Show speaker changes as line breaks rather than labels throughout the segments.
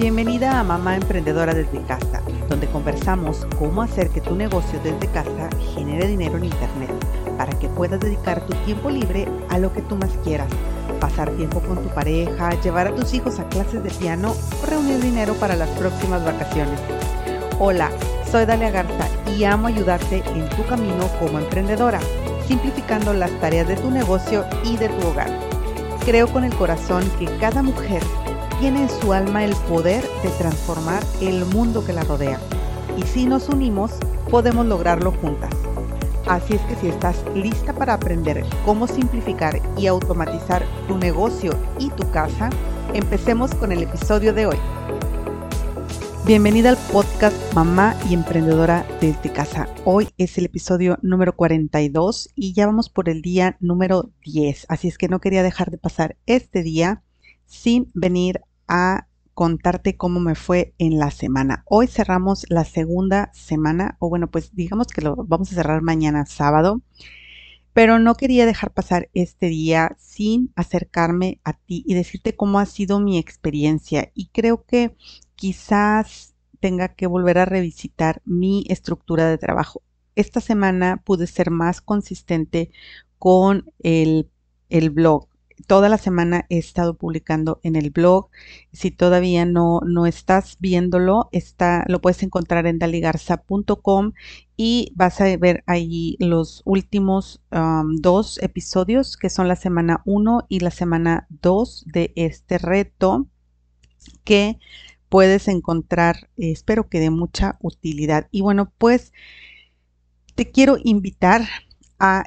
Bienvenida a Mamá Emprendedora desde casa, donde conversamos cómo hacer que tu negocio desde casa genere dinero en Internet para que puedas dedicar tu tiempo libre a lo que tú más quieras. Pasar tiempo con tu pareja, llevar a tus hijos a clases de piano o reunir dinero para las próximas vacaciones. Hola, soy Dalia Garza y amo ayudarte en tu camino como emprendedora, simplificando las tareas de tu negocio y de tu hogar. Creo con el corazón que cada mujer tiene en su alma el poder de transformar el mundo que la rodea. Y si nos unimos, podemos lograrlo juntas. Así es que si estás lista para aprender cómo simplificar y automatizar tu negocio y tu casa, empecemos con el episodio de hoy. Bienvenida al podcast Mamá y Emprendedora desde casa. Hoy es el episodio número 42 y ya vamos por el día número 10. Así es que no quería dejar de pasar este día sin venir a contarte cómo me fue en la semana. Hoy cerramos la segunda semana, o bueno, pues digamos que lo vamos a cerrar mañana sábado, pero no quería dejar pasar este día sin acercarme a ti y decirte cómo ha sido mi experiencia. Y creo que quizás tenga que volver a revisitar mi estructura de trabajo. Esta semana pude ser más consistente con el, el blog toda la semana he estado publicando en el blog. Si todavía no, no estás viéndolo, está, lo puedes encontrar en daligarza.com y vas a ver ahí los últimos dos episodios que son la semana 1 y la semana 2 de este reto que puedes encontrar, espero que de mucha utilidad. Y bueno, pues te quiero invitar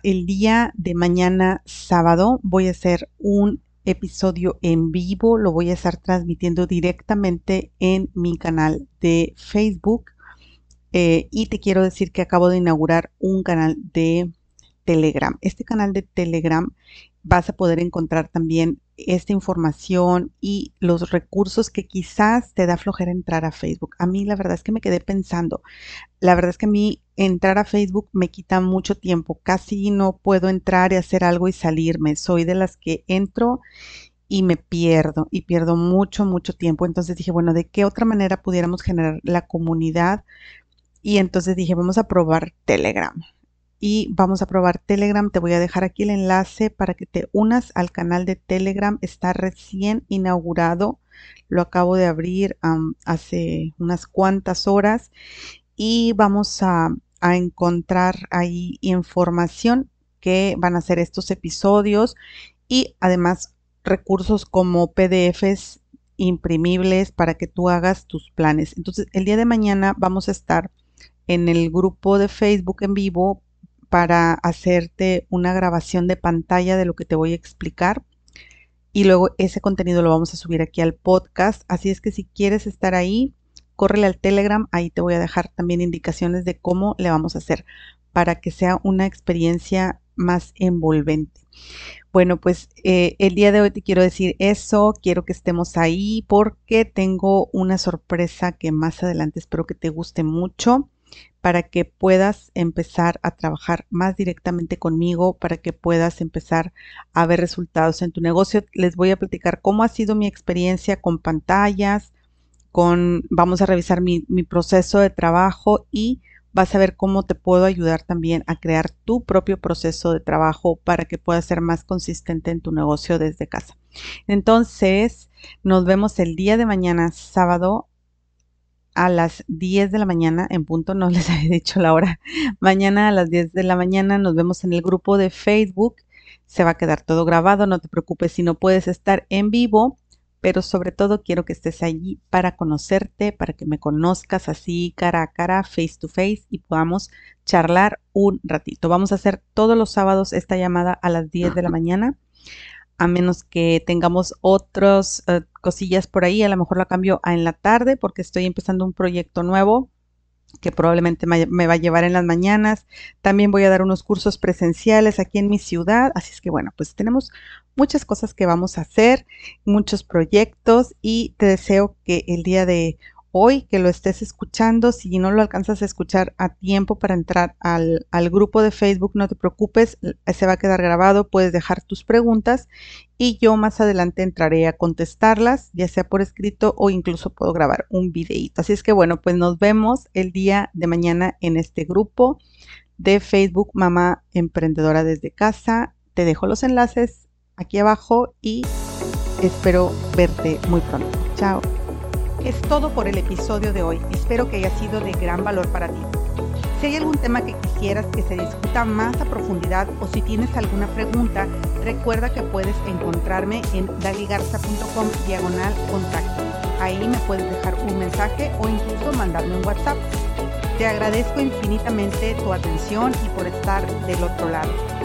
el día de mañana sábado voy a hacer un episodio en vivo, lo voy a estar transmitiendo directamente en mi canal de Facebook eh, y te quiero decir que acabo de inaugurar un canal de Telegram. Este canal de Telegram vas a poder encontrar también esta información y los recursos que quizás te da flojera entrar a Facebook. A mí la verdad es que me quedé pensando, la verdad es que a mí entrar a Facebook me quita mucho tiempo, casi no puedo entrar y hacer algo y salirme. Soy de las que entro y me pierdo y pierdo mucho, mucho tiempo. Entonces dije, bueno, ¿de qué otra manera pudiéramos generar la comunidad? Y entonces dije, vamos a probar Telegram y vamos a probar Telegram. Te voy a dejar aquí el enlace para que te unas al canal de Telegram. Está recién inaugurado. Lo acabo de abrir hace unas cuantas horas y vamos a, a encontrar ahí información que van a ser estos episodios y además recursos como PDFs imprimibles para que tú hagas tus planes. Entonces, el día de mañana vamos a estar en el grupo de Facebook en vivo para hacerte una grabación de pantalla de lo que te voy a explicar. Y luego ese contenido lo vamos a subir aquí al podcast. Así es que si quieres estar ahí, córrele al Telegram. Ahí te voy a dejar también indicaciones de cómo le vamos a hacer para que sea una experiencia más envolvente. Bueno, pues eh, el día de hoy te quiero decir eso, quiero que estemos ahí porque tengo una sorpresa que más adelante espero que te guste mucho para que puedas empezar a trabajar más directamente conmigo, para que puedas empezar a ver resultados en tu negocio. Les voy a platicar cómo ha sido mi experiencia con pantallas, con, vamos a revisar mi, proceso de trabajo y vas a ver cómo te puedo ayudar también a crear tu propio proceso de trabajo para que puedas ser más consistente en tu negocio desde casa. Entonces, nos vemos el día de mañana, sábado, a las 10 de la mañana, en punto, no les había dicho la hora, mañana a las 10 de la mañana nos vemos en el grupo de Facebook, se va a quedar todo grabado, no te preocupes si no puedes estar en vivo, pero sobre todo quiero que estés allí para conocerte, para que me conozcas así cara a cara, face to face y podamos charlar un ratito. Vamos a hacer todos los sábados esta llamada a las 10 de la mañana a menos que tengamos otras eh, cosillas por ahí, a lo mejor la cambio a en la tarde porque estoy empezando un proyecto nuevo que probablemente me va a llevar en las mañanas. También voy a dar unos cursos presenciales aquí en mi ciudad, así es que bueno, pues tenemos muchas cosas que vamos a hacer, muchos proyectos y te deseo que el día de hoy que lo estés escuchando. Si no lo alcanzas a escuchar a tiempo para entrar al, grupo de Facebook, no te preocupes, se va a quedar grabado, puedes dejar tus preguntas y yo más adelante entraré a contestarlas, ya sea por escrito o incluso puedo grabar un videito. Así es que bueno, pues nos vemos el día de mañana en este grupo de Facebook Mamá Emprendedora desde casa. Te dejo los enlaces aquí abajo y espero verte muy pronto. Chao. Es todo por el episodio de hoy. Espero que haya sido de gran valor para ti. Si hay algún tema que quisieras que se discuta más a profundidad o si tienes alguna pregunta, recuerda que puedes encontrarme en daligarza.com diagonal contacto. Ahí me puedes dejar un mensaje o incluso mandarme un WhatsApp. Te agradezco infinitamente tu atención y por estar del otro lado.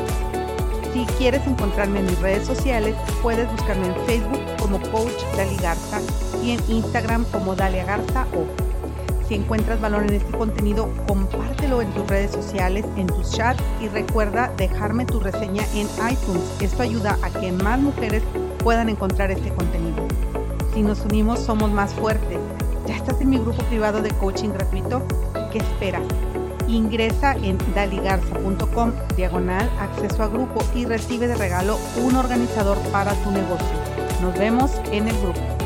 Si quieres encontrarme en mis redes sociales, puedes buscarme en Facebook como Coach Dali Garza y en Instagram como Dalia Garza o. Si encuentras valor en este contenido, compártelo en tus redes sociales, en tus chats y recuerda dejarme tu reseña en iTunes. Esto ayuda a que más mujeres puedan encontrar este contenido. Si nos unimos, somos más fuertes. ¿Ya estás en mi grupo privado de coaching gratuito? ¿Qué esperas? Ingresa en daligarza.com diagonal acceso a grupo y recibe de regalo un organizador para tu negocio. Nos vemos en el grupo.